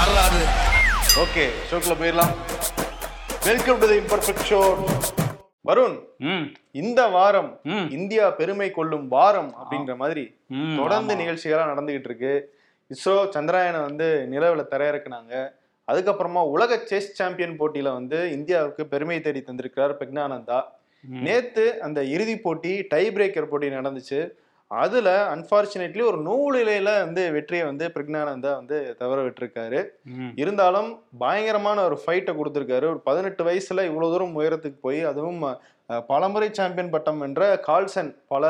வரலாறு ஓகே ஷோக்குள்ள போயிடலாம். Welcome to the imperfect show Varun இந்த வாரம். இந்தியா பெருமை கொள்ளும் வாரம் அப்படின்ற மாதிரி தொடர்ந்து ஆமா. நிகழ்ச்சிகளா நடந்துகிட்டு இருக்கு. இஸ்ரோ சந்திராயனை வந்து நிலவுல தரையிறக்குனாங்க. அதுக்கப்புறமா உலக செஸ் சாம்பியன் போட்டியில வந்து இந்தியாவுக்கு பெருமை தேடி தந்திருக்கிறார் பிரக்னானந்தா. நேத்து அந்த இறுதி போட்டி டை பிரேக்கர் போட்டி நடந்துச்சு. அதுல அன்பார்ச்சுனேட்லி ஒரு நூலிலையில வந்து வெற்றியை வந்து பிரக்னானந்தா வந்து தவற விட்டிருக்காரு. இருந்தாலும் பயங்கரமான ஒரு ஃபைட்டை கொடுத்துருக்காரு. ஒரு பதினெட்டு வயசுல இவ்வளவு தூரம் உயரத்துக்கு போய் அதுவும் பலமுறை சாம்பியன் பட்டம் என்ற கால்சன் பல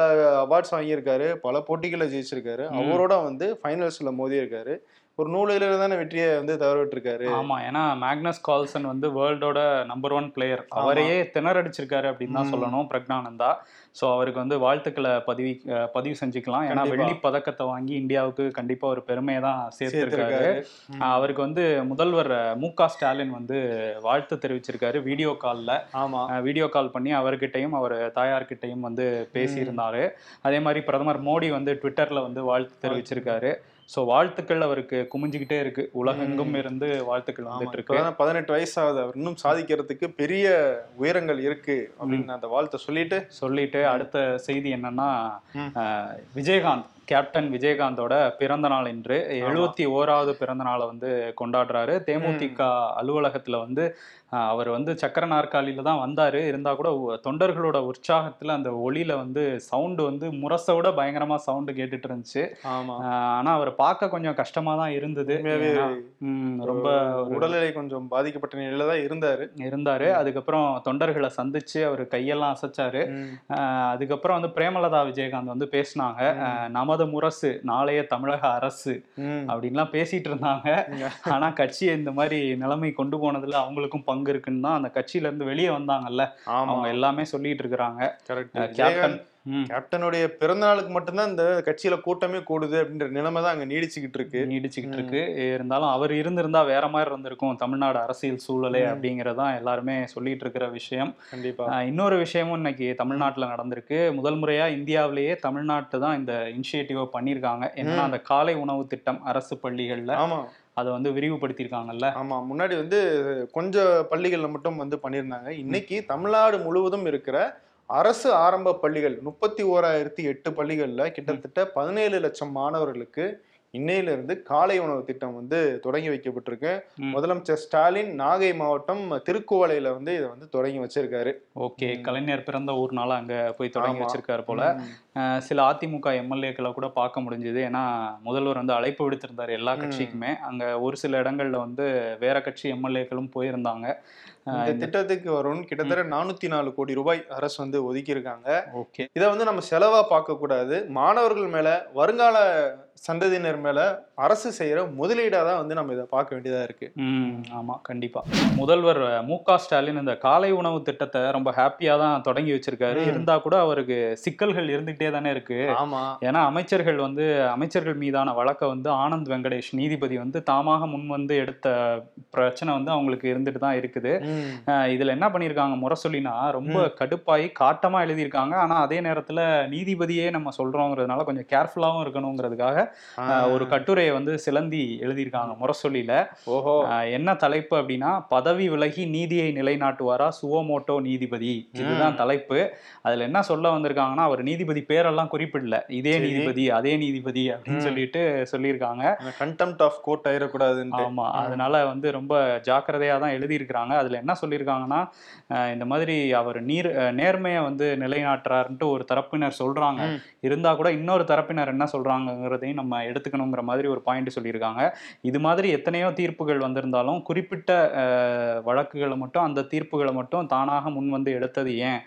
அவார்ட்ஸ் வாங்கியிருக்காரு பல போட்டிகளை ஜெயிச்சிருக்காரு. அவரோட வந்து ஃபைனல்ஸ்ல மோதி இருக்காரு ஒரு நூலில தானே வெற்றியை வந்து தவற விட்டிருக்காரு. ஆமா ஏன்னா மேக்னஸ் கால்சன் வந்து வேர்ல்டோட நம்பர் ஒன் பிளேயர் அவரையே திணறடிச்சிருக்காரு அப்படின்னு தான். சொல்லணும் பிரக்னானந்தா ஸோ அவருக்கு வந்து வாழ்த்துக்களை பதிவு பதிவு செஞ்சுக்கலாம். ஏன்னா. வெள்ளி பதக்கத்தை வாங்கி இந்தியாவுக்கு கண்டிப்பா ஒரு பெருமையை தான் சேர்த்திருக்காரு. அவருக்கு வந்து முதல்வர் மு க ஸ்டாலின் வந்து வாழ்த்து தெரிவிச்சிருக்காரு வீடியோ காலில். ஆமா. வீடியோ கால் பண்ணி அவர்கிட்டயும் அவர் தாயார்கிட்டயும் வந்து பேசியிருந்தாரு. அதே மாதிரி பிரதமர் மோடி வந்து ட்விட்டர்ல வந்து வாழ்த்து. தெரிவிச்சிருக்காரு. ஸோ வாழ்த்துக்கள் அவருக்கு. குமிஞ்சுக்கிட்டே இருக்கு. உலகெங்கும் இருந்து வாழ்த்துக்கள் வந்துட்டு இருக்கு. பதினெட்டு வயசு ஆகுது அவர் இன்னும் சாதிக்கிறதுக்கு பெரிய உயரங்கள் இருக்கு அப்படின்னு அந்த வாழ்த்தை சொல்லிட்டு சொல்லிட்டு அடுத்த செய்தி என்னன்னா விஜயகாந்த். கேப்டன் விஜயகாந்தோட பிறந்த நாள் இன்று. எழுபத்தி ஓராவது பிறந்த நாளை வந்து கொண்டாடுறாரு. தேமுதிக அலுவலகத்துல வந்து அவர் வந்து சக்கர நாற்காலியில தான் வந்தாரு. இருந்தா கூட தொண்டர்களோட உற்சாகத்துல அந்த ஒளியில வந்து சவுண்டு வந்து முரசை விட பயங்கரமா சவுண்டு கேட்டுட்டு இருந்துச்சு. ஆமா. அஹ், ஆனா அவர் பார்க்க கொஞ்சம் கஷ்டமா தான் இருந்தது. ரொம்ப உடல்நிலை கொஞ்சம் பாதிக்கப்பட்ட நிலையில தான் இருந்தாரு. இருந்தாரு. அதுக்கப்புறம் தொண்டர்களை சந்திச்சு அவர் கையெல்லாம் அசைச்சாரு. அதுக்கப்புறம் வந்து பிரேமலதா விஜயகாந்த் வந்து பேசினாங்க. நமது முரசு நாளைய தமிழக அரசு. அப்படின்லாம் பேசிட்டு இருந்தாங்க. ஆனா கட்சியை இந்த மாதிரி நிலைமை கொண்டு போனதுல அவங்களுக்கும் பங்கு இருக்குன்னு தான் அந்த கட்சியில இருந்து வெளியே வந்தாங்கல்ல. அவங்க எல்லாமே சொல்லிட்டு இருக்கிறாங்க. கேப்டன் கேப்டனுடைய பிறந்த நாளுக்கு மட்டும்தான் இந்த கட்சியில கூட்டமே கூடுது அப்படின்ற நிலைமை தான் அங்க நீடிச்சுக்கிட்டு இருக்கு. நீடிச்சுக்கிட்டு இருக்கு. இருந்தாலும் அவர் இருந்திருந்தா வேற மாதிரி இருந்திருக்கும் தமிழ்நாடு அரசியல் சூழலே. அப்படிங்கறதான் எல்லாருமே சொல்லிட்டு இருக்கிற விஷயம். கண்டிப்பா. இன்னொரு விஷயமும் இன்னைக்கு தமிழ்நாட்டில் நடந்திருக்கு. முதல் முறையா இந்தியாவிலேயே தமிழ்நாட்டு தான் இந்த இனிஷியேட்டிவை பண்ணியிருக்காங்க. என்னன்னா. அந்த காலை உணவு திட்டம் அரசு பள்ளிகள்ல ஆமா. அதை வந்து விரிவுபடுத்தியிருக்காங்கல்ல. ஆமா. முன்னாடி வந்து கொஞ்சம் பள்ளிகள்ல மட்டும் வந்து பண்ணியிருந்தாங்க. இன்னைக்கு தமிழ்நாடு முழுவதும் இருக்கிற அரசு ஆரம்ப பள்ளிகள் முப்பத்தி ஓராயிரத்தி எட்டு பள்ளிகள்ல கிட்டத்தட்ட பதினேழு லட்சம் மாணவர்களுக்கு இன்னையில இருந்து காலை உணவு திட்டம் வந்து தொடங்கி வைக்கப்பட்டிருக்கு. முதலமைச்சர் ஸ்டாலின் நாகை மாவட்டம் திருக்குவளையில வந்து இதை வந்து தொடங்கி வச்சிருக்காரு ஓகே. கலைஞர் பிறந்த ஊர்னால அங்க போய் தொடங்கி. வச்சிருக்காரு போல சில அதிமுக எம்எல்ஏக்களை கூட பார்க்க முடிஞ்சது ஏன்னா முதல்வர் வந்து அழைப்பு விடுத்திருந்தாரு எல்லா. கட்சிக்குமே அங்க ஒரு சில இடங்கள்ல வந்து வேற கட்சி எம்எல்ஏக்களும் போயிருந்தாங்க இந்த திட்டத்துக்கு வரும் கிட்டத்தட்ட நானூத்தி நாலு கோடி ரூபாய் அரசு வந்து ஒதுக்கி இருக்காங்க ஓகே. இதை வந்து நம்ம செலவா பார்க்க கூடாது மாணவர்கள் மேல வருங்கால சந்ததியினர் மேல அரசு செய்யற முதலீடா தான் வந்து நம்ம இதை பார்க்க வேண்டியதா இருக்கு. ம் ஆமா கண்டிப்பா. முதல்வர் மு க ஸ்டாலின் இந்த காலை உணவு திட்டத்தை ரொம்ப ஹாப்பியா தான் தொடங்கி வச்சிருக்காரு. ம். இருந்தா கூட அவருக்கு சிக்கல்கள் இருந்துகிட்டே தானே இருக்கு. ஆமா. ஏன்னா அமைச்சர்கள் வந்து அமைச்சர்கள் மீதான வழக்கை வந்து ஆனந்த் வெங்கடேஷ் நீதிபதி வந்து தாமாக முன் வந்து எடுத்த பிரச்சனை வந்து அவங்களுக்கு இருந்துட்டு தான் இருக்குது. இதுல என்ன பண்ணியிருக்காங்க முரசொலினா ரொம்ப கடுப்பாயி காட்டமா எழுதியிருக்காங்க. ஆனா அதே நேரத்துல நீதிபதியே நம்ம சொல்றோங்கிறதுனால கொஞ்சம் கேர்ஃபுல்லாவும் இருக்கணுங்கிறதுக்காக ஒரு கட்டுரையை வந்து சிலந்தி எழுதியிருக்காங்க முரசொலியில. ஓஹோ. என்ன தலைப்பு அப்படின்னா பதவி விலகி நீதியை நிலைநாட்டுவாரா சுவோமோட்டோ நீதிபதி. இதுதான் தலைப்பு. அதுல என்ன சொல்ல வந்திருக்காங்கன்னா அவர் நீதிபதி பேரெல்லாம் குறிப்பிடல. இதே. நீதிபதி அதே நீதிபதி அப்படின்னு. சொல்லிட்டு சொல்லியிருக்காங்க. கண்டெம்ட் ஆஃப் கோர்ட் ஆயிடக்கூடாதுன்ட்டு. ஆமா. அதனால வந்து ரொம்ப ஜாக்கிரதையா தான் எழுதியிருக்கிறாங்க. அதுல என்ன சொல்லியிருக்காங்கன்னா இந்த மாதிரி அவர் நீர் நேர்மையை வந்து நிலைநாட்டுறாருன்ட்டு ஒரு தரப்பினர் சொல்றாங்க. இருந்தா கூட இன்னொரு தரப்பினர் என்ன சொல்றாங்கங்கிறதையும் நம்ம எடுத்துக்கணுங்கிற மாதிரி ஒரு பாயிண்ட் சொல்லியிருக்காங்க. இது மாதிரி எத்தனையோ தீர்ப்புகள் வந்திருந்தாலும் குறிப்பிட்ட வழக்குகளை மட்டும் அந்த தீர்ப்புகளை மட்டும் தானாக முன் வந்து எடுத்தது ஏன்?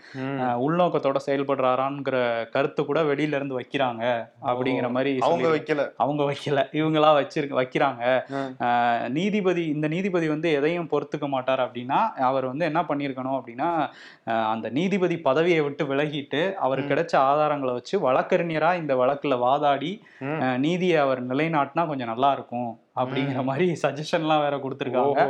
உள்நோக்கத்தோட செயல்படுறாராங்கிற கருத்து கூட வெளியில இருந்து வைக்கிறாங்க. அப்படிங்கிற மாதிரி அவங்க வைக்கல. அவங்க வைக்கல. இவங்களா வச்சிருக்க வைக்கிறாங்க. நீதிபதி இந்த நீதிபதி வந்து எதையும் பொறுத்துக்க மாட்டார் அப்படின்னா அவர் வந்து என்ன பண்ணியிருக்கணும் அப்படின்னா அந்த நீதிபதி பதவியை விட்டு விலகிட்டு அவருக்கு கிடைச்ச ஆதாரங்களை வச்சு வழக்கறிஞரா இந்த வழக்குல வாதாடி நீதியை அவர் நிலைநாட்டினா கொஞ்சம் நல்லா இருக்கும் அப்படிங்கிற மாதிரி சஜஷன்லாம் வேற கொடுத்துருக்காங்க.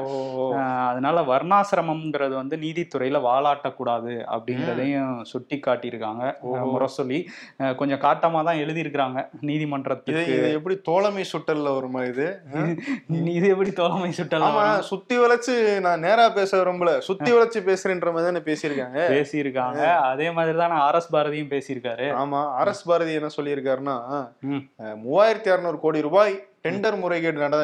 அதனால வர்ணாசிரமம்ங்கிறது வந்து நீதித்துறையில வாலாட்டக்கூடாது அப்படிங்கிறதையும் சுட்டி காட்டியிருக்காங்க. முரசொலி அஹ் கொஞ்சம் காட்டமா தான் எழுதியிருக்கிறாங்க நீதிமன்றத்துக்கு. இது எப்படி தோழமை சுட்டல்ல வருமா இது? இது எப்படி தோழமை சுட்டலாம் ஆமா சுத்தி வளைச்சு நான் நேரா பேச விரும்பல. சுத்தி வளைச்சு பேசுறேன்ற மாதிரி தானே பேசியிருக்காங்க. பேசியிருக்காங்க. அதே மாதிரி தான் ஆர் எஸ் பாரதியும் பேசியிருக்காரு. ஆமா அரஸ் பாரதி என்ன சொல்லியிருக்காருன்னா மூவாயிரத்தி அறுநூறு கோடி ரூபாய் டெண்டர் முறைகேடு நட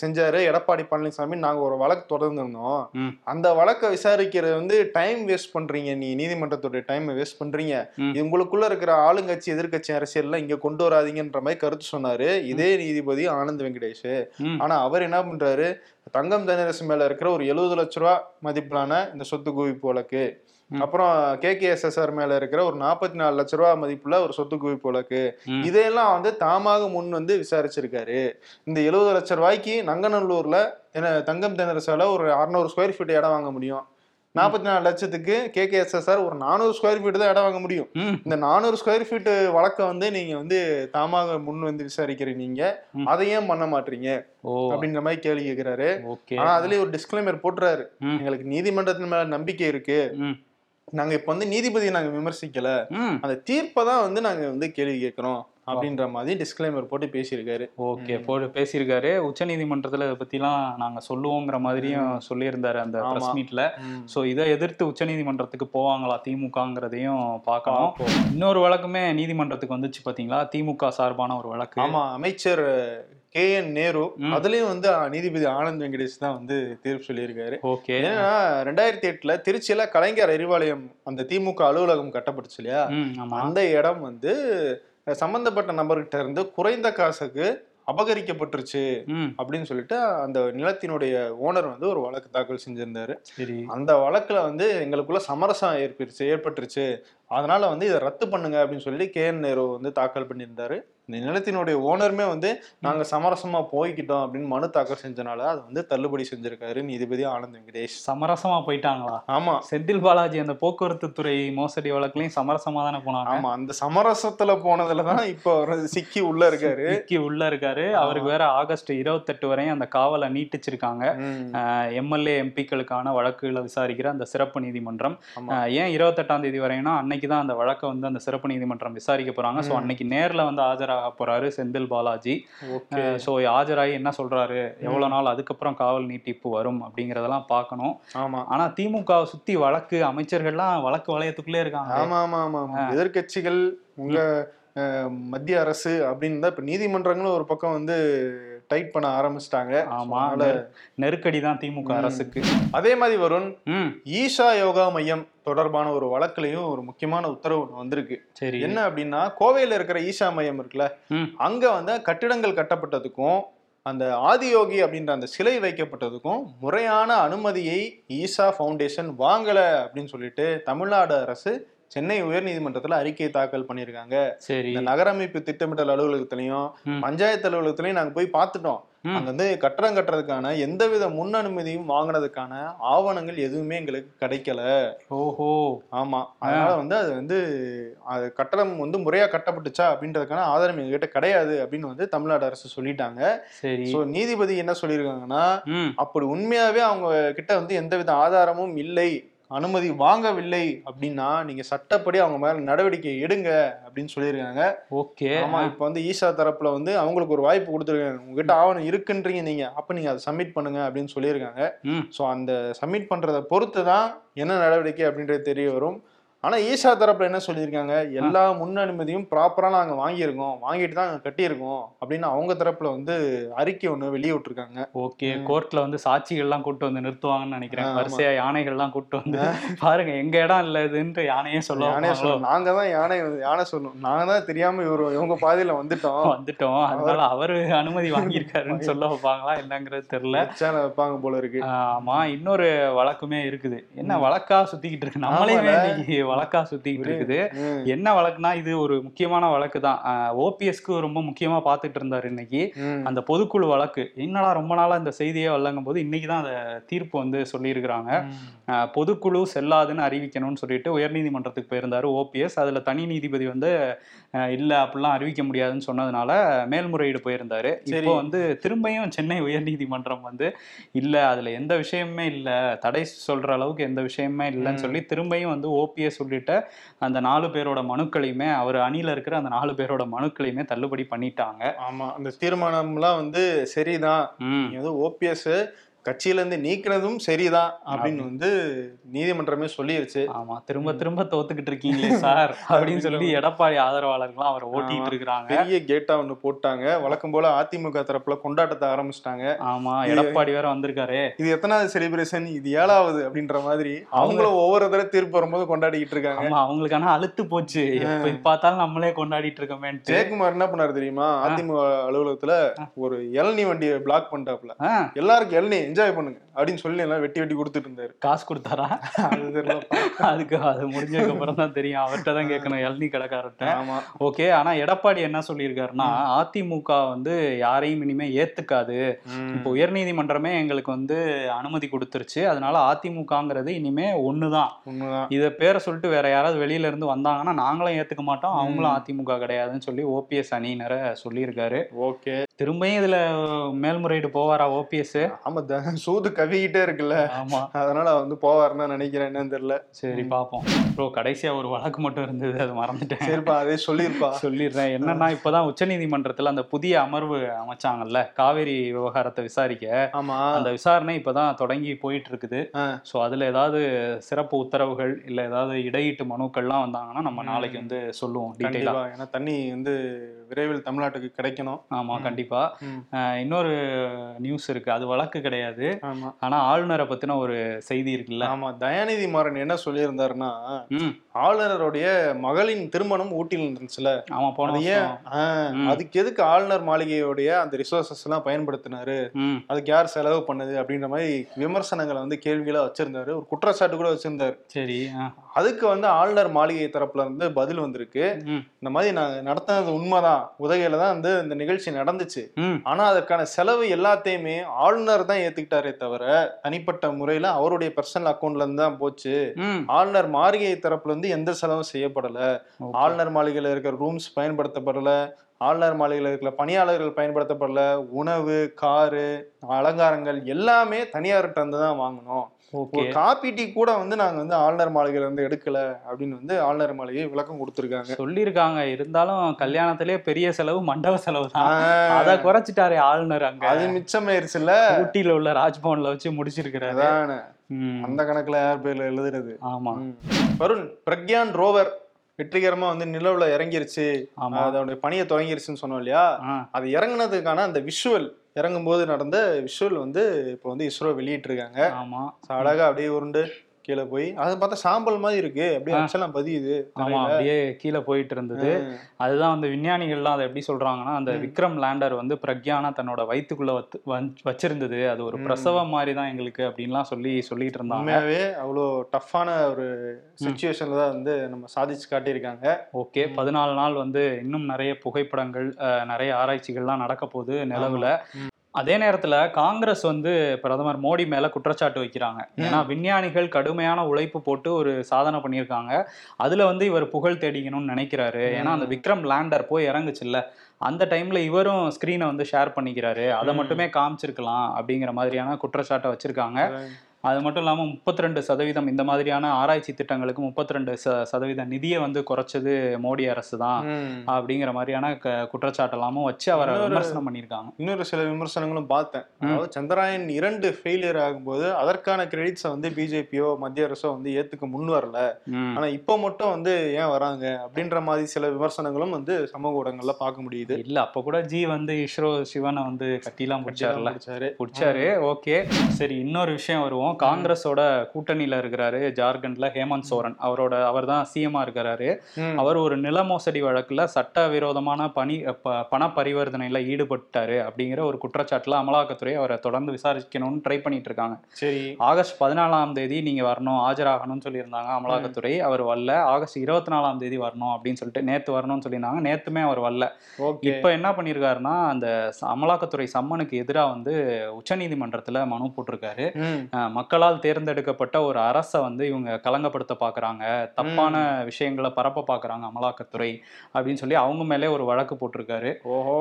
செஞ்சாரு. எடப்பாடி பழனிசாமி நாங்க ஒரு வழக்கு தொடர்ந்து இருந்தோம் ம். அந்த வழக்கை விசாரிக்கிறது வந்து டைம் வேஸ்ட் பண்றீங்க. நீ நீதிமன்றத்துடைய டைம் வேஸ்ட் பண்றீங்க. உங்களுக்குள்ள இருக்கிற ஆளுங்கட்சி எதிர்க்கட்சி அரசியல்லாம் இங்க கொண்டு வராதீங்கன்ற மாதிரி கருத்து சொன்னாரு. இதே நீதிபதி ஆனந்த் வெங்கடேஷ். ஆனா அவர் என்ன பண்றாரு? தங்கம் தனரசு மேல இருக்கிற ஒரு எழுபது லட்ச ரூபா மதிப்பிலான இந்த சொத்து குவிப்பு வழக்கு. அப்புறம் கேகேஎஸ்எஸ்ஆர் மேல இருக்கிற ஒரு நாற்பத்தி நாலு லட்ச ரூபா மதிப்புல ஒரு சொத்து குவிப்பு வழக்கு. இதையெல்லாம் வந்து தாமாக முன் வந்து விசாரிச்சிருக்காரு. இந்த எழுபது லட்ச ரூபாய்க்கு நங்கநல்லூர்ல தங்கம் தென்னரசால ஒரு அறுநூறு ஸ்கொயர் ஃபீட் இடம் வாங்க முடியும். நாற்பத்தி நாலு லட்சத்துக்கு கேகேஎஸ்எஸ்ஆர் ஒரு நானூறு ஸ்கொயர் ஃபீட் தான் இடம் வாங்க முடியும். இந்த நானூறு ஸ்கொயர் ஃபீட் வழக்கை வந்து நீங்க வந்து தாமாக முன் வந்து விசாரிக்கிறீங்க நீங்க. அதை ஏன் பண்ண மாட்டீங்க? அப்படின்ற மாதிரி கேள்வி கேட்கிறாரு ஆனா அதுலயே ஒரு டிஸ்க்ளைமர் போட்டுறாரு. எங்களுக்கு நீதிமன்றத்தின் மேல நம்பிக்கை இருக்கு. நாங்க இப்ப வந்து நீதிபதியை நாங்க விமர்சிக்கல. அந்த தீர்ப்பை தான் வந்து நாங்க வந்து கேள்வி கேட்கிறோம் அப்படின்ற மாதிரி டிஸ்க்ளைமர் போட்டு பேசியிருக்காரு. ஓகே போட்டு பேசியிருக்காரு. உச்ச நீதிமன்றத்துல இதை பத்திலாம் நாங்க சொல்லுவோங்கிற மாதிரியும் சொல்லியிருந்தாரு அந்த. பிரஸ் மீட்ல சோ இதை எதிர்த்து உச்ச நீதிமன்றத்துக்கு போவாங்களா திமுகங்கிறதையும் பார்க்கணும். பார்ப்போம். இன்னொரு வழக்குமே நீதிமன்றத்துக்கு வந்துச்சு பாத்தீங்களா? திமுக சார்பான ஒரு வழக்கு. ஆமா அமைச்சர் கே என் நேரு. அதுலயும் வந்து நீதிபதி ஆனந்த் வெங்கடேஷ் தான் வந்து தீர்ப்பு சொல்லியிருக்காரு. ஓகே. ஏன்னா ரெண்டாயிரத்தி எட்டுல திருச்சியில கலைஞர் அறிவாலயம் அந்த திமுக அலுவலகம் கட்டப்பட்டுச்சு இல்லையா? அந்த இடம் வந்து சம்பந்தப்பட்ட நபர்கிட்ட இருந்து குறைந்த காசுக்கு அபகரிக்கப்பட்டுருச்சு அப்படின்னு சொல்லிட்டு அந்த நிலத்தினுடைய ஓனர் வந்து ஒரு வழக்கு தாக்கல் செஞ்சிருந்தாரு. சரி. அந்த வழக்குல வந்து எங்களுக்குள்ள சமரசம் ஏற்பட்டுருச்சு ஏற்பட்டுருச்சு. அதனால வந்து இதை ரத்து பண்ணுங்க அப்படின்னு சொல்லி கே என் நேரு வந்து தாக்கல் பண்ணியிருந்தாரு. இந்த நிலத்தினுடைய ஓனருமே வந்து நாங்க சமரசமா போய்க்கிட்டோம் அப்படின்னு மனு தாக்கல் செஞ்சனால அதை வந்து தள்ளுபடி செஞ்சிருக்காரு நீதிபதி ஆனந்த் வெங்கடேஷ். சமரசமா போயிட்டாங்களா? ஆமா. செந்தில் பாலாஜி அந்த போக்குவரத்து துறை மோசடி வழக்குலயும் சமரசமா தானே போனாங்க? ஆமா அந்த சமரசத்துல போனதுலதான் இப்போ சிக்கி உள்ள இருக்காரு. விக்கி உள்ள இருக்காரு. அவருக்கு வேற ஆகஸ்ட் இருபத்தெட்டு வரையும் அந்த காவலை நீட்டிச்சிருக்காங்க. எம்எல்ஏ எம்பிக்களுக்கான வழக்குகளை விசாரிக்கிற அந்த சிறப்பு நீதிமன்றம். ஏன் இருபத்தெட்டாம் தேதி வரையும்னா அன்னைக்கு தான் அந்த வழக்கை வந்து அந்த சிறப்பு நீதிமன்றம் விசாரிக்க போறாங்க. ஸோ ம். அன்னைக்கு நேர்ல வந்து ஆஜராக போறாரு செந்தில் பாலாஜி. ஸோ ஆஜராகி என்ன சொல்றாரு? எவ்வளவு நாள் அதுக்கப்புறம் காவல் நீட்டிப்பு வரும் அப்படிங்கறதெல்லாம் பார்க்கணும். ஆமா. ஆனா திமுக சுத்தி வழக்கு அமைச்சர்கள்லாம் வழக்கு வளையத்துக்குள்ளே இருக்காங்க. ஆமா ஆமா ஆமா எதிர்க்கட்சிகள் உங்க மத்திய அரசு அப்படின்னு தான் இப்ப நீதிமன்றங்களும் ஒரு பக்கம் வந்து டைட் பண்ண ஆரம்பிச்சிட்டாங்க. ஆமா நெருக்கடி தான் திமுக. அரசுக்கு. அதே மாதிரி வருண் ஈஷா யோகா மையம் தொடர்பான ஒரு வழக்குலயும் ஒரு முக்கியமான உத்தரவு ஒண்ணு வந்திருக்கு. சரி. என்ன அப்படின்னா கோவையில இருக்கிற ஈஷா மையம் இருக்குல்ல. அங்க வந்து கட்டிடங்கள் கட்டப்பட்டதுக்கும் அந்த ஆதியோகி அப்படின்ற அந்த சிலை வைக்கப்பட்டதுக்கும் முறையான அனுமதியை ஈஷா ஃபவுண்டேஷன் வாங்கல அப்படின்னு சொல்லிட்டு தமிழ்நாடு அரசு சென்னை உயர்நீதிமன்றத்துல அறிக்கை தாக்கல் பண்ணியிருக்காங்க. சரி. இந்த நகரமைப்பு திட்டமிடல் அலுவலகத்திலையும். பஞ்சாயத்து அலுவலகத்திலையும் நாங்க போய் பார்த்துட்டோம். அங்க வந்து கட்டடம் கட்டுறதுக்கான எந்தவித முன் அனுமதியும் வாங்கினதுக்கான ஆவணங்கள் எதுவுமே எங்களுக்கு கிடைக்கல. ஓஹோ. ஆமா. அதனால வந்து அது வந்து அது கட்டடம் வந்து முறையா கட்டப்பட்டுச்சா அப்படின்றதுக்கான ஆதாரம் எங்ககிட்ட கிடையாது அப்படின்னு வந்து தமிழ்நாடு அரசு சொல்லிட்டாங்க. சரி. சோ நீதிபதி என்ன சொல்லியிருக்காங்கன்னா அப்படி உண்மையாவே அவங்க கிட்ட வந்து எந்தவித ஆதாரமும் இல்லை. அனுமதி வாங்கவில்லை அப்படின்னா நீங்க சட்டப்படி அவங்க மேல நடவடிக்கை எடுங்க அப்படின்னு சொல்லியிருக்காங்க. ஓகே. ஆமா இப்ப வந்து ஈஷா தரப்புல வந்து அவங்களுக்கு ஒரு வாய்ப்பு கொடுத்துருக்காங்க. உங்ககிட்ட ஆவணம் இருக்குன்றீங்க நீங்க. அப்ப நீங்க அதை சப்மிட் பண்ணுங்க அப்படின்னு சொல்லியிருக்காங்க. ஸோ அந்த சப்மிட் பண்றத பொறுத்து தான் என்ன நடவடிக்கை அப்படின்றது தெரிய வரும். ஆனா ஈஷா தரப்புல என்ன சொல்லியிருக்காங்க? எல்லா முன் அனுமதியும் ப்ராப்பரா நாங்க வாங்கியிருக்கோம் வாங்கிட்டு தான் நாங்க கட்டியிருக்கோம் அப்படின்னு அவங்க தரப்புல வந்து அறிக்கை ஒண்ணு வெளியே விட்டுருக்காங்க ஓகே கோர்ட்ல வந்து சாட்சிகள்லாம் கூட்டு வந்து நிறுத்துவாங்கன்னு நினைக்கிறேன். ஆமா. வரிசையா யானைகள்லாம் கூட்டு வந்து பாருங்க எங்க இடம் இல்ல இதுன்ட்டு யானையே யானை சொல்லுவாங்க சொல்லணும் நாங்க தான் யானை யானை சொல்லணும் நாங்க தான் தெரியாம இவரு இவங்க பாதையில வந்துட்டோம். வந்துட்டோம். அதனால அவரு அனுமதி வாங்கியிருக்காருன்னு சொல்ல வைப்பாங்களா என்னங்கிறது தெரியல. வைப்பாங்க போல இருக்கு. ஆமா இன்னொரு வழக்குமே இருக்குது. என்ன வழக்கா சுத்திக்கிட்டு இருக்கு? நம்மளே வழக்கா சுத்திட்டு இருக்குது. என்ன வழக்குனா இது ஒரு முக்கியமான வழக்கு தான். ஓபிஎஸ்க்கு ரொம்ப முக்கியமா பார்த்துட்டு இருந்தாரு இன்னைக்கு. அந்த பொதுக்குழு வழக்கு. என்னடா ரொம்ப நாளா இந்த செய்தியே வரலங்கும் போது இன்னைக்கு தான் அந்த தீர்ப்பு வந்து சொல்லியிருக்கிறாங்க. பொதுக்குழு செல்லாதுன்னு அறிவிக்கணும்னு சொல்லிட்டு உயர்நீதிமன்றத்துக்கு போயிருந்தாரு ஓபிஎஸ். அதுல தனி நீதிபதி வந்து இல்ல அப்படிலாம் அறிவிக்க முடியாதுன்னு சொன்னதுனால மேல்முறையீடு போயிருந்தாரு. இப்போ வந்து திரும்பியும் சென்னை உயர்நீதிமன்றம் வந்து இல்ல அதுல எந்த விஷயமுமே இல்ல. தடை சொல்ற அளவுக்கு எந்த விஷயமே இல்லைன்னு. சொல்லி திரும்பியும் வந்து ஓபிஎஸ் உள்ளிட்ட அந்த நாலு பேரோட மனுக்களையுமே அவர் அணியில இருக்கிற அந்த நாலு பேரோட மனுக்களையுமே தள்ளுபடி பண்ணிட்டாங்க. ஆமா. அந்த தீர்மானம்லாம் வந்து சரிதான். வந்து ஓபிஎஸ் கட்சியில இருந்து நீக்கினதும் சரிதான் அப்படின்னு வந்து நீதிமன்றமே சொல்லிருச்சு. ஆமா திரும்ப திரும்ப தோத்துக்கிட்டு இருக்கீங்களே சார் அப்படின்னு சொல்லி எடப்பாடி ஆதரவாளர்கள்லாம் அவரை ஓட்டிட்டு இருக்கிறாங்க. பெரிய கேட்டா ஒண்ணு போட்டாங்க. வழக்கம் போல அதிமுக தரப்புல கொண்டாட்டத்தை ஆரம்பிச்சிட்டாங்க. ஆமா எடப்பாடி வேற வந்திருக்காரு. இது எத்தனாவது செலிப்ரேஷன் இது ஏழாவது அப்படின்ற மாதிரி அவங்களும் ஒவ்வொரு தடவை தீர்ப்பு வரும்போது கொண்டாடிக்கிட்டு இருக்காங்க. ஆமா அவங்களுக்கு ஆனா அழுத்து போச்சு. எப்ப பார்த்தாலும் நம்மளே கொண்டாடிட்டு இருக்கோமேன்ட்டு. ஜெயக்குமார் என்ன பண்ணாரு தெரியுமா? அதிமுக அலுவலகத்துல ஒரு இளநீ வண்டியை பிளாக் பண்ணிட்டாப்ல எல்லாருக்கும் இளநீ. என்ஜாய் பண்ணுங்க. அப்படின்னு சொல்லி எல்லாம் வெட்டி வெட்டி கொடுத்துட்டு இருந்தாரு காசு கொடுத்தாரா? அது தெரியலப்பா. அதுக்கு அது முடிஞ்சதுக்கு அப்புறம் தான் தெரியும். அவர்கிட்ட தான் கேட்கணும். இளநீ கடைக்காரர்கிட்ட. ஆமா. ஓகே ஆனா எடப்பாடி என்ன சொல்லியிருக்காருன்னா அதிமுக வந்து யாரையும் இனிமே ஏத்துக்காது. இப்போ உயர்நீதிமன்றமே எங்களுக்கு வந்து அனுமதி கொடுத்துருச்சு. அதனால அதிமுகங்கிறது இனிமே ஒண்ணுதான். இத பேரை சொல்லிட்டு வேற யாராவது வெளியில இருந்து வந்தாங்கன்னா நாங்களும் ஏத்துக்க மாட்டோம். அவங்களும். அதிமுக கிடையாதுன்னு சொல்லி ஓபிஎஸ் அணியினரை சொல்லியிருக்காரு. ஓகே. திரும்பியும் இதுல மேல்முறையீடு போவாரா ஓபிஎஸ் ஆமா சூது கவிக்கிட்டே இருக்குல்ல. ஆமா. அதனால வந்து போவாருன்னு நினைக்கிறேன். என்னன்னு தெரியல. சரி பாப்போம். ப்ரோ கடைசியா ஒரு வழக்கு மட்டும் இருந்தது. அது மறந்துட்டேன். சரிப்பா அதே சொல்லிருப்பா. சொல்லிடுறேன். என்னன்னா இப்பதான் உச்சநீதிமன்றத்துல அந்த புதிய அமர்வு அமைச்சாங்கல்ல காவேரி விவகாரத்தை விசாரிக்க. ஆமா. அந்த விசாரணை இப்பதான் தொடங்கி போயிட்டு இருக்குது. ஸோ அதுல ஏதாவது சிறப்பு உத்தரவுகள் இல்ல ஏதாவது இடையீட்டு மனுக்கள்லாம் வந்தாங்கன்னா நம்ம நாளைக்கு வந்து சொல்லுவோம் டீட்டெயிலா. ஏன்னா தண்ணி வந்து விரைவில் தமிழ்நாட்டுக்கு கிடைக்கணும். ஆமா. கண்டிப்பா. இன்னொரு நியூஸ் இருக்கு. அது வழக்கு கிடையாது. ஆமா. ஆனா ஆளுநரை பத்தின ஒரு செய்தி இருக்குல்ல? ஆமா தயாநிதி மாறன் என்ன சொல்லியிருந்தாருன்னா ஆளுநருடைய மகளின் திருமணம் ஊட்டியில் இருந்துச்சுல. ஆமா போன ஏன். அதுக்கு எதுக்கு ஆளுநர் மாளிகையோடைய அந்த ரிசோர்சஸ் எல்லாம் பயன்படுத்தினாரு? அதுக்கு யார் செலவு பண்ணது அப்படின்ற மாதிரி விமர்சனங்களை வந்து கேள்விகளா வச்சிருந்தாரு. ஒரு குற்றச்சாட்டு கூட வச்சிருந்தாரு. சரி. அதுக்கு வந்து ஆளுநர் மாளிகை தரப்புல இருந்து பதில் வந்திருக்கு. இந்த மாதிரி நாங்க நடத்தினது உண்மைதான். உதகையில தான் வந்து இந்த நிகழ்ச்சி நடந்துச்சு. ஆனா அதற்கான செலவு எல்லாத்தையுமே ஆளுநர் தான் ஏத்துக்கிட்டாரே தவிர தனிப்பட்ட முறையில அவருடைய பர்சனல் அக்கௌண்ட்ல இருந்து தான் போச்சு. ஆளுநர் மாளிகை தரப்புல இருந்து எந்த செலவும் செய்யப்படல. ஆளுநர் மாளிகையில இருக்கிற ரூம்ஸ் பயன்படுத்தப்படல. ஆளுநர் மாளிகையில் இருக்கிற பணியாளர்கள் பயன்படுத்தப்படல. உணவு காரு அலங்காரங்கள் எல்லாமே தனியார்கிட்ட இருந்து தான் வாங்கணும் ஒரு காப்பி டீ கூட வந்து நாங்க வந்து ஆளுநர் மாளிகையில இருந்து எடுக்கல அப்படின்னு வந்து ஆளுநர் மாளிகை விளக்கம் கொடுத்திருக்காங்க. சொல்லியிருக்காங்க. இருந்தாலும் கல்யாணத்திலே பெரிய செலவு மண்டப செலவு தான். அத குறைச்சிட்டாரு ஆளுநர் அங்க. அது மிச்சமாயிருச்சுல்ல ஊட்டியில உள்ள ராஜ்பவன்ல வச்சு முடிச்சிருக்கிறாரு. அந்த கணக்குல யார் பேர்ல எழுதுறது? ஆமா. வருண் பிரக்யான் ரோவர் வெற்றிகரமா வந்து நிலவுல இறங்கிருச்சு. ஆமா. அதோட பணியை தொடங்கிருச்சுன்னு சொன்னோம் இல்லையா? அது இறங்குனதுக்கான அந்த விஷுவல் இறங்கும்போது நடந்த விஷுவல் வந்து இப்போ வந்து இஸ்ரோ வெளியிட்டிருக்காங்க. ஆமா. So, அழகா அப்படியே உருண்டு கீழே போய் அதை பார்த்தா சாம்பல் மாதிரி இருக்கு அப்படியே. அச்சலாம் பதியுது ஆமா. அப்படியே கீழே போயிட்டு இருந்தது. அதுதான் வந்து விஞ்ஞானிகள்லாம் அதை எப்படி சொல்றாங்கன்னா அந்த. விக்ரம் லேண்டர் வந்து பிரக்யானா தன்னோட வந்- வச்சிருந்தது அது ஒரு. பிரசவம் மாதிரி தான் எங்களுக்கு அப்படின்லாம் சொல்லி சொல்லிட்டு இருந்தாங்க அவ்வளோ டஃப்பான ஒரு சுச்சுவேஷன்ல தான் வந்து நம்ம சாதிச்சு காட்டியிருக்காங்க ஓகே பதினாலு நாள் வந்து இன்னும் நிறைய புகைப்படங்கள் அஹ், நிறைய ஆராய்ச்சிகள்லாம் நடக்க போகுது நிலவுல. அதே நேரத்துல காங்கிரஸ் வந்து பிரதமர் மோடி மேல குற்றச்சாட்டு வைக்கிறாங்க. ஏன்னா விஞ்ஞானிகள் கடுமையான உழைப்பு போட்டு ஒரு சாதனை பண்ணியிருக்காங்க. அதுல வந்து இவர் புகழ் தேடிக்கணும்னு நினைக்கிறாரு. ஏன்னா அந்த விக்ரம் லேண்டர் போய் இறங்குச்சுல்ல. அந்த டைம்ல இவரும் ஸ்கிரீனை வந்து ஷேர் பண்ணிக்கிறாரு. அதை. மட்டுமே காமிச்சிருக்கலாம் அப்படிங்கிற மாதிரியான குற்றச்சாட்டை வச்சிருக்காங்க. அது மட்டும் இல்லாமல் முப்பத்தி ரெண்டு சதவீதம் இந்த மாதிரியான ஆராய்ச்சி திட்டங்களுக்கு முப்பத்தி ரெண்டு சதவீத நிதியை வந்து குறைச்சது மோடி அரசு தான். அப்படிங்கிற மாதிரியான குற்றச்சாட்டெல்லாமும் வச்சு அவரை விமர்சனம் பண்ணியிருக்காங்க. இன்னொரு சில விமர்சனங்களும் பார்த்தேன். அதாவது சந்திராயன் இரண்டு ஃபெயிலியர் ஆகும்போது அதற்கான கிரெடிட்ஸை வந்து பிஜேபியோ மத்திய அரசோ வந்து ஏத்துக்க முன் வரல. ஆனா இப்போ மட்டும் வந்து ஏன் வராங்க அப்படின்ற மாதிரி சில விமர்சனங்களும் வந்து சமூக ஊடகங்கள்ல பார்க்க முடியுது. இல்ல அப்ப கூட ஜி வந்து இஸ்ரோ சிவனை வந்து கட்டிலாம் பிடிச்சாருல பிடிச்சாரு. பிடிச்சாரு ஓகே. சரி இன்னொரு விஷயம் வருவோம். பக்கம் காங்கிரஸோட கூட்டணியில இருக்கிறாரு ஜார்க்கண்ட்ல ஹேமந்த் சோரன். அவரோட அவர் தான் சிஎம்ஆ இருக்கிறாரு. அவர் ஒரு நில மோசடி வழக்குல சட்டவிரோதமான பணி ப- பண பரிவர்த்தனையில ஈடுபட்டாரு அப்படிங்கிற ஒரு குற்றச்சாட்டுல அமலாக்கத்துறை அவரை தொடர்ந்து விசாரிக்கணும்னு ட்ரை பண்ணிட்டு இருக்காங்க சரி. ஆகஸ்ட் பதினாலாம் தேதி நீங்க வரணும் ஆஜராகணும்னு சொல்லியிருந்தாங்க அமலாக்கத்துறை. அவர் வரல. ஆகஸ்ட் இருபத்தி நாலாம் தேதி வரணும் அப்படின்னு சொல்லிட்டு நேத்து வரணும்னு சொல்லியிருந்தாங்க. நேத்துமே அவர் வரல. இப்ப என்ன பண்ணிருக்காருன்னா அந்த அமலாக்கத்துறை சம்மனுக்கு எதிராக வந்து உச்சநீதிமன்றத்துல மனு போட்டிருக்காரு. மக்களால் தேர்ந்தெடுக்கப்பட்ட ஒரு அரசை வந்து இவங்க கலங்கப்படுத்த பாக்குறாங்க. தப்பான விஷயங்களை பரப்ப பாக்குறாங்க அமலாக்கத்துறை அப்படின்னு சொல்லி அவங்க மேலே ஒரு வழக்கு போட்டிருக்காரு. ஓஹோ.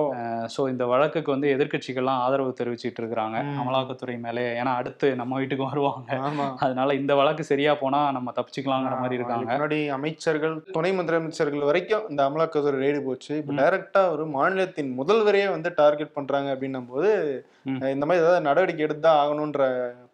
ஸோ இந்த வழக்குக்கு வந்து எதிர்க்கட்சிகள்லாம் ஆதரவு தெரிவிச்சிட்டு இருக்கிறாங்க. அமலாக்கத்துறை மேலே. ஏன்னா அடுத்து நம்ம வீட்டுக்கு வருவாங்க. அதனால இந்த வழக்கு சரியா போனா நம்ம தப்பிச்சுக்கலாங்கிற மாதிரி இருக்காங்க. முன்னாடி அமைச்சர்கள் துணை முதலமைச்சர்கள் வரைக்கும் இந்த அமலாக்கத்துறை ரெய்டு போச்சு. இப்போ. டைரக்டா ஒரு மாநிலத்தின் முதல்வரையே வந்து டார்கெட் பண்றாங்க அப்படின்னும் போது இந்த மாதிரி ஏதாவது நடவடிக்கை எடுத்து ஆகணுன்ற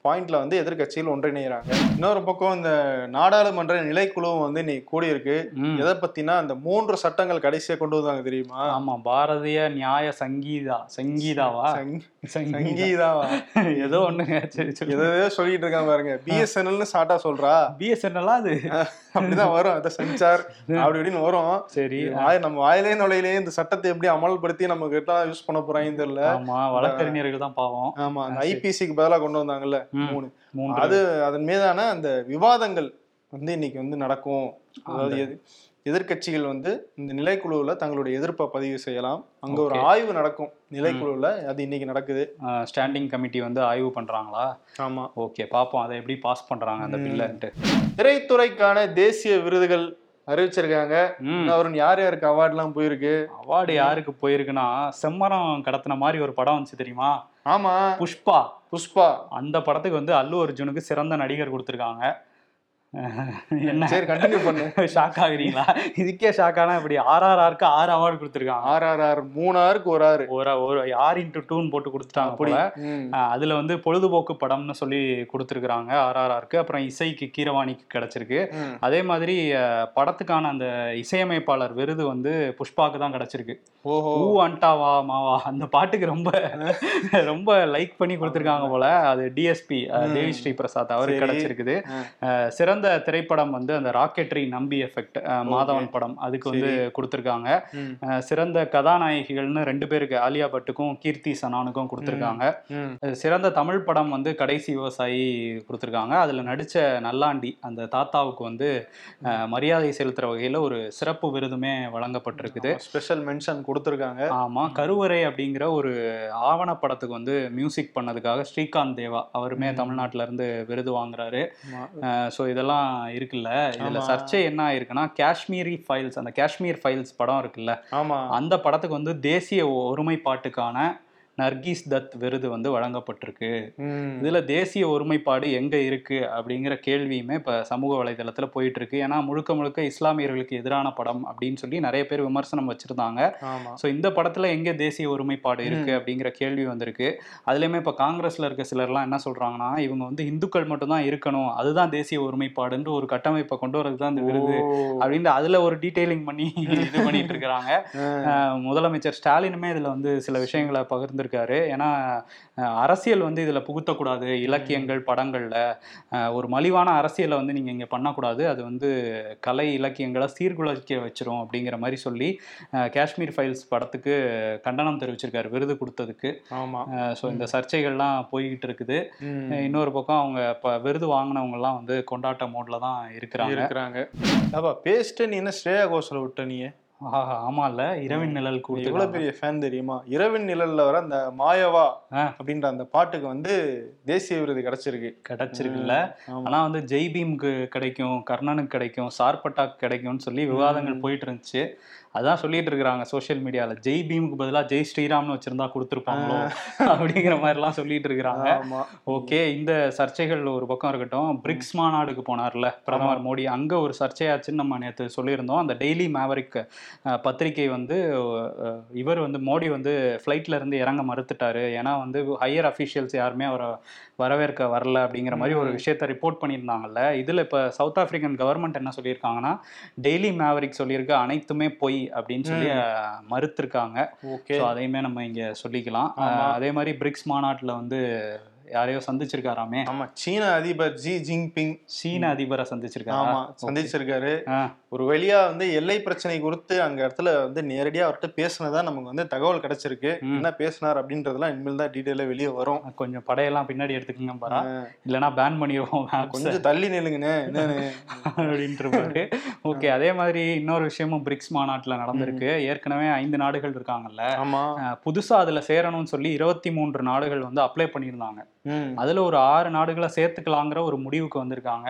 பாயிண்ட்ல வந்து எதிர்க்கட்சிகள் ஒன்றிணைகிறாங்க இன்னொரு பக்கம் இந்த நாடாளுமன்ற நிலைக்குழுவும் வந்து இன்னைக்கு கூடியிருக்கு. எதை பத்தினா அந்த மூன்று சட்டங்கள் கடைசியா கொண்டு வந்தாங்க தெரியுமா? ஆமா பாரதிய நியாய சங்கீதா சங்கீதாவா? சங்கி- சங்கீதா சங்கீதாவா? ஏதோ ஒண்ணுங்க சரி எதோ சொல்லிட்டு இருக்காங்க பாருங்க. பிஎஸ்என்எல்னு ஸ்டார்ட்டா சொல்றா. பிஎஸ்என்எல் அது? அப்படிதான் வரும். அத சென்சார் அப்படி இப்படின்னு வரும். சரி. நம்ம வாயிலே நுழையிலே இந்த சட்டத்தை எப்படி அமல்படுத்தி நம்ம கிட்ட யூஸ் பண்ண போறாங்கன்னு தெரியல. ஆமா வழக்கறிஞர்கள் தான் பாவம். ஆமா அந்த ஐபிசிக்கு பதிலா கொண்டு வந்தாங்கல்ல. மூணு. அது அதன் மீதான அந்த விவாதங்கள் வந்து இன்னைக்கு வந்து நடக்கும். அதாவது எது எதிர்க்கட்சிகள் வந்து இந்த நிலைக்குழுவுல தங்களுடைய எதிர்ப்பை பதிவு செய்யலாம். அங்க ஒரு. ஆய்வு நடக்கும். நிலைக்குழுவுல அது இன்னைக்கு நடக்குது. ஸ்டாண்டிங் கமிட்டி வந்து ஆய்வு பண்றாங்களா? ஆமா. ஓகே பாப்போம். அதை எப்படி பாஸ் பண்றாங்க அந்த. பில்லுன்ட்டு. திரைத்துறைக்கான தேசிய விருதுகள் அறிவிச்சிருக்காங்க. அவரு யார் யாருக்கு அவார்ட்லாம் போயிருக்கு? அவார்டு யாருக்கு போயிருக்குன்னா செம்மரம் கடத்தின மாதிரி ஒரு படம் வந்துச்சு தெரியுமா? ஆமா. புஷ்பா. புஷ்பா. அந்த படத்துக்கு வந்து அல்லு அர்ஜுனுக்கு சிறந்த நடிகர் கொடுத்துருக்காங்க. என்ன? சரி கண்டினியூ பண்ணு. ஷாக் ஆகுறீங்களா? இதுக்கே ஷாக்கானா இப்படி ஆர்ஆர்ஆருக்கு ஆறு அவார்டு கொடுத்துருக்காங்க. ஆர் ஆர் ஆர் மூணு ஆருக்கு ஒரு ஆறு. ஒரு ஒரு ஆர் இன்ட்டு டூன்னு போட்டு கொடுத்துட்டாங்க போல. அதுல வந்து பொழுதுபோக்கு படம்னு சொல்லி கொடுத்துருக்குறாங்க ஆர்ஆர்ஆருக்கு அப்புறம் இசைக்கு கீரவாணிக்கு கிடைச்சிருக்கு. அதே மாதிரி படத்துக்கான அந்த இசையமைப்பாளர் விருது வந்து புஷ்பாக்கு தான் கிடைச்சிருக்கு. ஓஹோ. ஊ அண்டாவா மாவா அந்த பாட்டுக்கு ரொம்ப ரொம்ப லைக் பண்ணி கொடுத்துருக்காங்க போல. அது டிஎஸ்பி. தேவி ஸ்ரீ பிரசாத் அவருக்கு சரி. கிடைச்சிருக்குது. ஆ. சிறந்த திரைப்படம் வந்து அந்த ராக்கெட்ரி நம்பி எஃபெக்ட் மாதவன் படம். அதுக்கு வந்து கொடுத்துருக்காங்க. சிறந்த கதாநாயகிகள்னு ரெண்டு பேருக்கு ஆலியா பட்டுக்கும் கீர்த்தி சனானுக்கும் கொடுத்துருக்காங்க. சிறந்த தமிழ் படம் வந்து கடைசி விவசாயி கொடுத்துருக்காங்க. அதுல நடிச்ச நல்லாண்டி அந்த தாத்தாவுக்கு வந்து மரியாதை செலுத்துற வகையில ஒரு சிறப்பு விருதுமே வழங்கப்பட்டிருக்குது. ஸ்பெஷல் மென்ஷன் கொடுத்துருக்காங்க. ஆமா கருவறை அப்படிங்கிற ஒரு ஆவணப்படத்துக்கு வந்து மியூசிக் பண்ணதுக்காக ஸ்ரீகாந்த் தேவா அவருமே ம். தமிழ்நாட்டுல இருந்து விருது வாங்குறாரு. ஸோ இதெல்லாம் இருக்குல்ல. இதுல. சர்ச்சை என்ன ஆயிருக்குன்னா காஷ்மீரி ஃபைல்ஸ் அந்த காஷ்மீர் ஃபைல்ஸ் படம் இருக்குல்ல. ஆமா. அந்த படத்துக்கு வந்து தேசிய ஒருமைப்பாட்டுக்கான நர்கீஸ் தத் விருது வந்து வழங்கப்பட்டிருக்கு. இதுல தேசிய ஒருமைப்பாடு எங்க இருக்கு அப்படிங்கிற கேள்வியுமே இப்ப சமூக வலைதளத்துல போயிட்டு இருக்கு ஏன்னா முழுக்க முழுக்க இஸ்லாமியர்களுக்கு எதிரான படம் அப்படின்னு சொல்லி நிறைய பேர் விமர்சனம் வச்சிருந்தாங்க. ஸோ இந்த படத்துல எங்க தேசிய ஒருமைப்பாடு இருக்கு அப்படிங்கிற கேள்வி வந்திருக்கு. அதுலயுமே இப்ப காங்கிரஸ்ல இருக்க சிலர்லாம் என்ன சொல்றாங்கன்னா இவங்க வந்து இந்துக்கள் மட்டும்தான் இருக்கணும். அதுதான் தேசிய ஒருமைப்பாடுன்ற ஒரு கட்டமைப்பை கொண்டு வரதுக்கு தான் இந்த விருது. அப்படின்னு அதுல ஒரு டீடைலிங் பண்ணி இது பண்ணிட்டு இருக்கிறாங்க முதலமைச்சர் ஸ்டாலினுமே இதுல வந்து சில விஷயங்களை பகிர்ந்திருக்காரு ஏன்னா அரசியல் வந்து இதுல புகுத்தக்கூடாது. இலக்கியங்கள் படங்கள்ல ஒரு மலிவான அரசியலை வந்து நீங்க இங்க பண்ணக்கூடாது. அது வந்து கலை இலக்கியங்களை சீர்குலைக்க வச்சிரும் அப்படிங்கிற மாதிரி சொல்லி காஷ்மீர் ஃபைல்ஸ் படத்துக்கு கண்டனம் தெரிவிச்சிருக்காரு விருது கொடுத்ததுக்கு. ஆமா. ஸோ இந்த சர்ச்சைகள்லாம் போய்கிட்டு இருக்குது. இன்னொரு பக்கம் அவங்க இப்போ விருது வாங்கினவங்கலாம் வந்து கொண்டாட்ட மோட்ல தான் இருக்கிறாங்க. இருக்கிறாங்க. அப்பா பேஸ்ட் நீ என்ன ஸ்ரேயா கோஷல விட்ட நீ ஆஹா, ஆமா இல்ல இரவின் நிழல் எவ்வளவு கொடுத்து பெரிய ஃபேன் தெரியுமா? இரவின் நிழல்ல வர அந்த மாயவா. அப்படின்ற அந்த பாட்டுக்கு வந்து தேசிய விருது கிடைச்சிருக்கு. கிடைச்சிருக்குல்ல. ஆனா வந்து ஜெய் பீம்க்கு கிடைக்கும் கர்ணனுக்கு கிடைக்கும் சார்பட்டாக்கு கிடைக்கும்னு சொல்லி விவாதங்கள் போயிட்டு இருந்துச்சு. அதான் சொல்லிட்டு இருக்கிறாங்க சோஷியல் மீடியால ஜெய் பீமுக்கு பதிலா ஜெய் ஸ்ரீராம்னு வச்சிருந்தா கொடுத்துருப்பாங்களோ அப்படிங்கிற மாதிரி எல்லாம் சொல்லிட்டு இருக்கிறாங்க. ஓகே இந்த சர்ச்சைகள் ஒரு பக்கம் இருக்கட்டும். பிரிக்ஸ் மாநாடுக்கு போனார்ல பிரதமர் மோடி. அங்க ஒரு சர்ச்சையாச்சுன்னு நம்ம நேற்று சொல்லியிருந்தோம். அந்த டெய்லி மேவரிக் பத்திரிகை வந்து இவர் வந்து மோடி வந்து ஃப்ளைட்ல இருந்து இறங்க மறுத்துட்டாரு. ஏன்னா வந்து ஹையர் அஃபீஷியல்ஸ் யாருமே அவரை வரவேற்க வரல அப்படிங்கிற மாதிரி ஒரு விஷயத்த ரிப்போர்ட் பண்ணியிருந்தாங்கல்ல. இதுல இப்ப சவுத் ஆப்பிரிக்கன் கவர்மெண்ட் என்ன சொல்லியிருக்காங்கன்னா டெய்லி மேவரிக் சொல்லியிருக்க அனைத்துமே பொய் அப்படின்னு சொல்லி மறுத்திருக்காங்க. ஓகே. ஸோ அதையுமே நம்ம இங்க சொல்லிக்கலாம். அதே மாதிரி பிரிக்ஸ் மாநாட்டுல வந்து யாரையோ சந்திச்சிருக்காராமே. ஆமா சீன அதிபர் ஜி ஜின்பிங் சீன அதிபரை சந்திச்சிருக்காரா? ஆமா சந்திச்சிருக்காரு. ஒரு வழியா வந்து எல்லை பிரச்சனை குறித்து அங்க இடத்துல வந்து நேரடியா அவர்கிட்ட பேசினதா நமக்கு வந்து தகவல் கிடைச்சிருக்கு. என்ன பேசினார் அப்படின்றதெல்லாம் இனிமேல் தான் டீட்டெயிலா வெளியே வரும். கொஞ்சம் படையெல்லாம் பின்னாடி எடுத்துக்கங்க பாரா. இல்லைன்னா பேன் பண்ணிடுவோம். கொஞ்சம் தள்ளி நில்லுங்கண்ணே. என்னன்னு அப்படின்ட்டு ஓகே அதே மாதிரி இன்னொரு விஷயமும் பிரிக்ஸ் மாநாட்டுல நடந்திருக்கு. ஏற்கனவே ஐந்து நாடுகள் இருக்காங்கல்ல. புதுசா அதுல சேரணும்னு சொல்லி இருபத்தி மூன்று நாடுகள் வந்து அப்ளை பண்ணியிருந்தாங்க. அதுல ஒரு ஆறு நாடுகளை சேர்த்துக்கலாங்கிற ஒரு முடிவுக்கு வந்திருக்காங்க.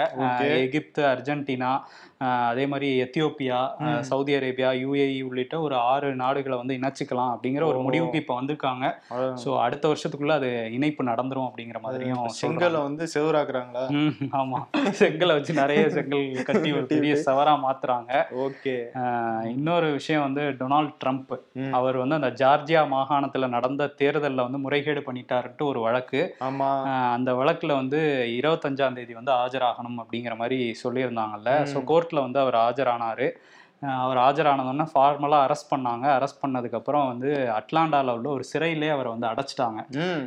எகிப்து அர்ஜென்டினா அதே மாதிரி எத்தியோப்பியா. சவுதி அரேபியா யுஏஇ உள்ளிட்ட ஒரு ஆறு நாடுகளை வந்து இணைச்சிக்கலாம் அப்படிங்கிற ஒரு. முடிவுக்கு இப்ப வந்திருக்காங்க. சோ அடுத்த வருஷத்துக்குள்ள அது இணைப்பு நடந்துரும் அப்படிங்கிற மாதிரியும். செங்கலை வந்து செவராக்குறாங்களா? ஆமா. செங்கலை வச்சு நிறைய செங்கல் கட்டி ஒரு பெரிய சவரா மாத்துறாங்க. ஓகே. இன்னொரு விஷயம் வந்து டொனால்ட் ட்ரம்ப். அவர் வந்து அந்த ஜார்ஜியா மாகாணத்துல நடந்த தேர்தல்ல வந்து முறைகேடு பண்ணிட்டாருன்ட்டு ஒரு வழக்கு. ஆமா. அந்த வழக்குல வந்து இருபத்தஞ்சாம் தேதி வந்து ஆஜராகணும் அப்படிங்கிற மாதிரி சொல்லியிருந்தாங்கல்ல. ஸோ கோர்ட்ல வந்து அவர் ஆஜரானாரு அவர் ஆஜரானதுன்னா ஃபார்மலாக அரெஸ்ட் பண்ணாங்க. அரெஸ்ட் பண்ணதுக்கப்புறம் வந்து அட்லாண்டாவில் உள்ள ஒரு சிறையிலே அவரை வந்து அடைச்சிட்டாங்க.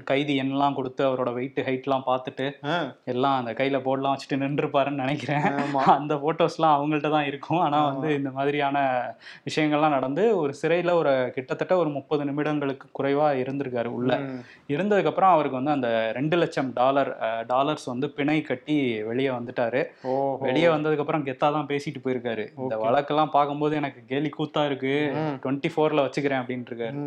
கைதி எண்ணெல்லாம் கொடுத்து அவரோட வெயிட் ஹைட்லாம் பார்த்துட்டு எல்லாம் அந்த கையில போர்டெலாம் வச்சுட்டு நின்றுப்பாருன்னு நினைக்கிறேன். அந்த போட்டோஸ்லாம் அவங்கள்ட்ட தான் இருக்கும். ஆனா வந்து இந்த மாதிரியான விஷயங்கள்லாம் நடந்து ஒரு சிறையில ஒரு கிட்டத்தட்ட ஒரு முப்பது நிமிடங்களுக்கு குறைவா இருந்திருக்காரு உள்ள. ம். இருந்ததுக்கு அப்புறம் அவருக்கு வந்து அந்த ரெண்டு லட்சம் டாலர் டாலர்ஸ் வந்து பிணை கட்டி வெளியே வந்துட்டாரு. வெளியே வந்ததுக்கு அப்புறம் கெத்தா தான் பேசிட்டு போயிருக்காரு. இந்த. வழக்கெல்லாம் பார்க்கும்போது எனக்கு கேலி கூத்தா இருக்கு. டுவெண்ட்டி ஃபோர்ல வச்சுக்கிறேன் அப்படின்ட்டு இருக்காரு.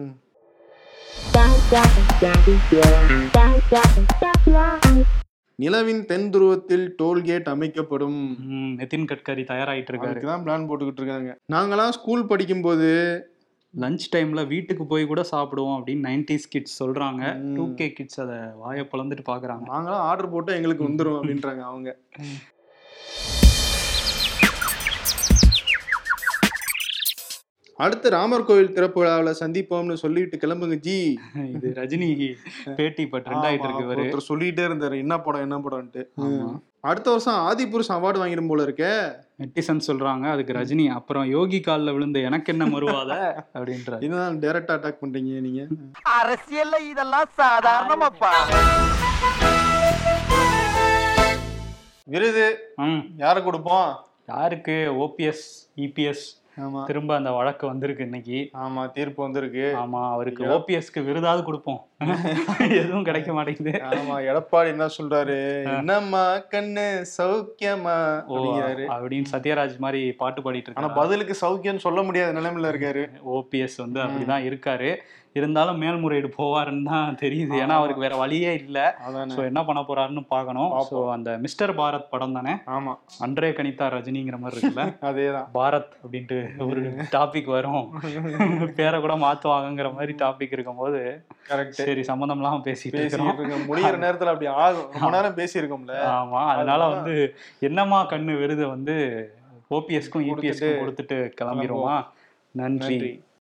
நிலவின் தென் துருவத்தில் டோல்கேட் அமைக்கப்படும். நிதின் கட்கரி தயாராயிட்டு இருக்காரு அதுக்கு தான் பிளான் போட்டுக்கிட்டு இருக்காங்க. நாங்களாம் ஸ்கூல் படிக்கும்போது லஞ்ச் டைம்ல வீட்டுக்கு போய் கூட சாப்பிடுவோம் அப்படின்னு நைன்டிஸ் கிட்ஸ் சொல்றாங்க. டூ கே கிட்ஸ் அதை வாயை பிளந்துட்டு பாக்குறாங்க நாங்களாம் ஆர்டர் போட்டு எங்களுக்கு வந்துரும் அப்படின்றாங்க அவங்க. அடுத்து ராமர் கோவில் திறப்பு விழாவில் சந்திப்போம்னு சொல்லிட்டு கிளம்புங்க ஜி. இது ரஜினி பேட்டி இப்ப ட்ரெண்ட் ஆயிட்டு இருக்கு ஒருத்தர் சொல்லிட்டே இருந்தாரு என்ன படம் என்ன படம்ட்டு. அடுத்த வருஷம் ஆதிபுருஷ் அவார்டு வாங்கிடும் போல இருக்கே. நெட்டிசன் சொல்றாங்க அதுக்கு ரஜினி அப்புறம் யோகி கால்ல விழுந்து எனக்கு என்ன மறுவாத அப்படின்றாரு. இதுதான் டைரக்டா அட்டாக் பண்றீங்க நீங்க. அரசியல்ல இதெல்லாம் சாதாரணமாப்பா. விருது யாரு கொடுப்போம்? யாருக்கு? ஓபிஎஸ் இபிஎஸ் திரும்ப அந்த வழக்கு வந்திருக்கு இன்னைக்கு. ஆமா தீர்ப்பு வந்திருக்கு. ஆமா அவருக்கு ஓபிஎஸ்க்கு விருதாவது கொடுப்போம். எதுவும் கிடைக்க மாட்டேங்குது. ஆமா எடப்பாடி என்ன சொல்றாரு? என்னம்மா கண்ணு சௌக்கியமா? அப்படின்னு சத்யராஜ் மாதிரி பாட்டு பாடிட்டு ஆனா இருக்காரு? பதிலுக்கு சௌக்கியம் சொல்ல முடியாத நிலைமையில இருக்காரு. ஓபிஎஸ் வந்து அப்படிதான் இருக்காரு. இருந்தாலும் மேல்முறையீடு போவாருன்னு தான் தெரியுது. ஏன்னா அவருக்கு வேற வழியே இல்ல. சோ என்ன பண்ண போறாருன்னு பார்க்கணும். சோ அந்த மிஸ்டர் பாரத் படம் தானே? ஆமா. அன்றே கணிதா ரஜினிங்கிற மாதிரி இருக்குல்ல? அதேதான். பாரத் அப்படின்ட்டு ஒரு டாபிக் வரும். பேரை கூட மாத்துவாங்கங்கிற மாதிரி டாபிக் இருக்கும்போது கரெக்ட் சரி சம்மந்தம் இல்லாம பேசிட்டு பேசிட்டு இருக்கிறோம். இருக்க முடியிற நேரத்துல அப்படி ஆகும். ரொம்ப நேரம் பேசி இருக்கோம்ல ஆமா. அதனால வந்து என்னமா கண்ணு விருது வந்து ஓபிஎஸ்க்கும் இபிஎஸ்க்கும் கொடுத்துட்டு கிளம்பிடுவோமா நன்றி.